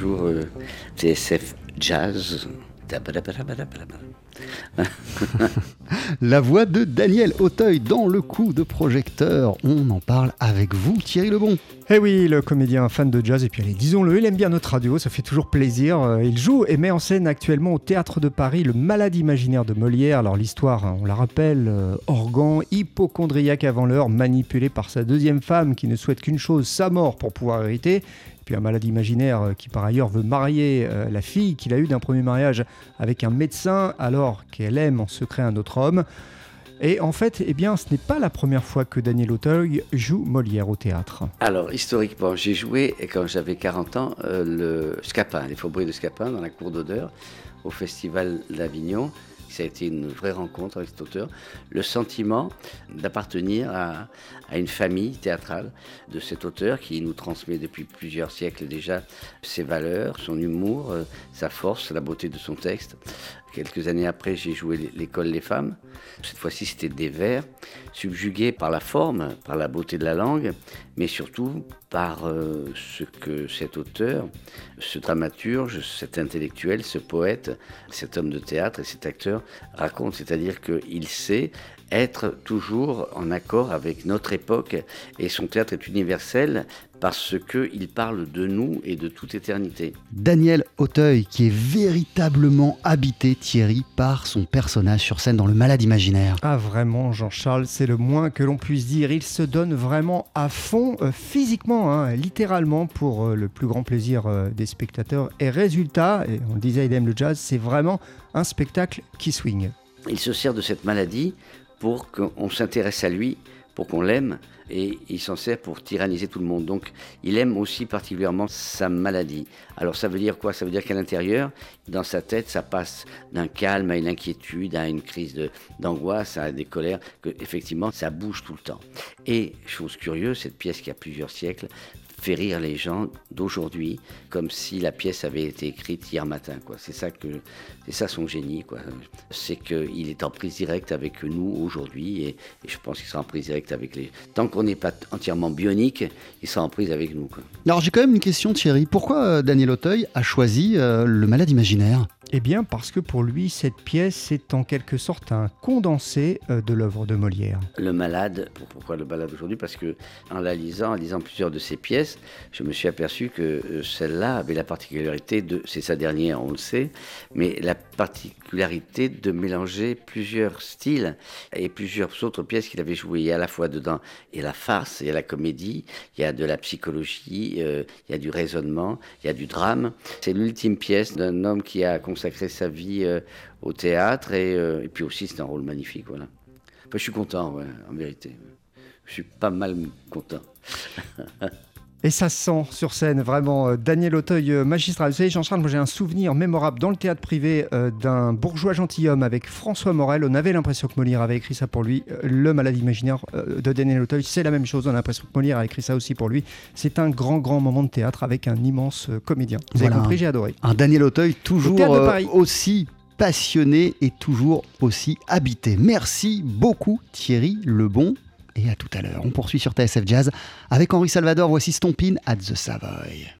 bonjour euh, TSF Jazz. La voix de Daniel Auteuil dans le coup de projecteur. On en parle avec vous, Thierry Lebon. Eh oui, le comédien fan de jazz, et puis allez, disons-le, il aime bien notre radio, ça fait toujours plaisir. Euh, Il joue et met en scène actuellement au Théâtre de Paris le Malade imaginaire de Molière. Alors l'histoire, hein, on la rappelle, euh, Organ, hypochondriaque avant l'heure, manipulé par sa deuxième femme qui ne souhaite qu'une chose, sa mort pour pouvoir hériter. Un malade imaginaire euh, qui par ailleurs veut marier euh, la fille qu'il a eue d'un premier mariage avec un médecin alors qu'elle aime en secret un autre homme. Et en fait, eh bien, ce n'est pas la première fois que Daniel Auteuil joue Molière au théâtre. Alors, historiquement, j'ai joué, quand j'avais 40 ans, euh, le Scapin, les faux bruits de Scapin, dans la cour d'odeur, au Festival d'Avignon. Ça a été une vraie rencontre avec cet auteur. Le sentiment d'appartenir à, une famille théâtrale de cet auteur qui nous transmet depuis plusieurs siècles déjà ses valeurs, son humour, euh, sa force, la beauté de son texte. Quelques années après, j'ai joué l'école des femmes. Cette fois-ci, c'était des vers, subjugués par la forme, par la beauté de la langue, mais surtout par euh, ce que cet auteur, ce dramaturge, cet intellectuel, ce poète, cet homme de théâtre et cet acteur raconte. C'est-à-dire qu'il sait être toujours en accord avec notre époque et son théâtre est universel parce qu'il parle de nous et de toute éternité. Daniel Auteuil, qui est véritablement habité, Thierry, par son personnage sur scène dans Le Malade imaginaire. Ah vraiment, Jean-Charles, c'est le moins que l'on puisse dire. Il se donne vraiment à fond, euh, physiquement, hein, littéralement, pour euh, le plus grand plaisir euh, des spectateurs. Et résultat, et on le disait, il aime le jazz, c'est vraiment un spectacle qui swing. Il se sert de cette maladie pour qu'on s'intéresse à lui, pour qu'on l'aime, et il s'en sert pour tyranniser tout le monde. Donc il aime aussi particulièrement sa maladie. Alors ça veut dire quoi? Ça veut dire qu'à l'intérieur, dans sa tête, ça passe d'un calme à une inquiétude, à une crise d'angoisse, à des colères, que effectivement ça bouge tout le temps. Et chose curieuse, cette pièce qui a plusieurs siècles fait rire les gens d'aujourd'hui comme si la pièce avait été écrite hier matin quoi c'est ça que c'est ça son génie quoi c'est qu'il est en prise directe avec nous aujourd'hui et, et je pense qu'il sera en prise directe avec les tant qu'on n'est pas entièrement bionique il sera en prise avec nous quoi. Alors j'ai quand même une question, Thierry. Pourquoi euh, Daniel Auteuil a choisi euh, Le Malade imaginaire? Eh bien, parce que pour lui, cette pièce est en quelque sorte un condensé euh, de l'œuvre de Molière. Le malade, pour- pourquoi le malade aujourd'hui? Parce que en la lisant, en lisant plusieurs de ses pièces, je me suis aperçu que euh, celle-là avait la particularité de, c'est sa dernière, on le sait, mais la particularité de mélanger plusieurs styles et plusieurs autres pièces qu'il avait jouées. Il y a à la fois dedans et la farce, a la comédie, il y a de la psychologie, euh, il y a du raisonnement, il y a du drame. C'est l'ultime pièce d'un homme qui a consacré sa vie euh, au théâtre et, et puis aussi c'est un rôle magnifique, voilà. Enfin, je suis content, en vérité. Je suis pas mal content. Et ça sent sur scène vraiment euh, Daniel Auteuil euh, magistral. Vous savez, Jean-Charles, moi j'ai un souvenir mémorable dans le théâtre privé euh, d'un bourgeois gentilhomme avec François Morel. On avait l'impression que Molière avait écrit ça pour lui. Le malade imaginaire euh, de Daniel Auteuil, c'est la même chose. On a l'impression que Molière a écrit ça aussi pour lui. C'est un grand, grand moment de théâtre avec un immense euh, comédien. Vous Voilà. avez compris, j'ai adoré. Un Daniel Auteuil toujours aussi passionné et toujours aussi habité. Merci beaucoup Thierry Lebon et à tout à l'heure. On poursuit sur TSF Jazz avec Henri Salvador. Voici Stompin at the Savoy.